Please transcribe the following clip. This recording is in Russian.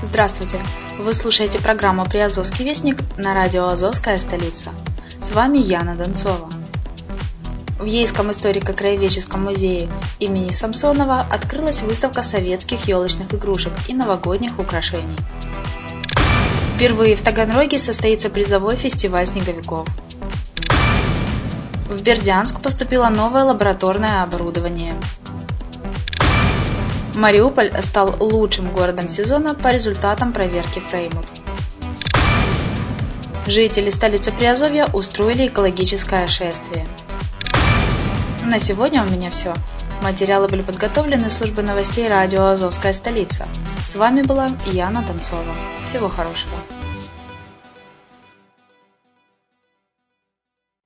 Здравствуйте! Вы слушаете программу «Приазовский вестник» на радио «Азовская столица». С вами Яна Донцова. В Ейском историко-краеведческом музее имени Самсонова открылась выставка советских елочных игрушек и новогодних украшений. Впервые в Таганроге состоится призовой фестиваль снеговиков. В Бердянск поступило новое лабораторное оборудование. Мариуполь стал лучшим городом сезона по результатам проверки Фреймут. Жители столицы Приазовья устроили экологическое шествие. На сегодня у меня все. Материалы были подготовлены службой новостей радио «Азовская столица». С вами была Яна Донцова. Всего хорошего.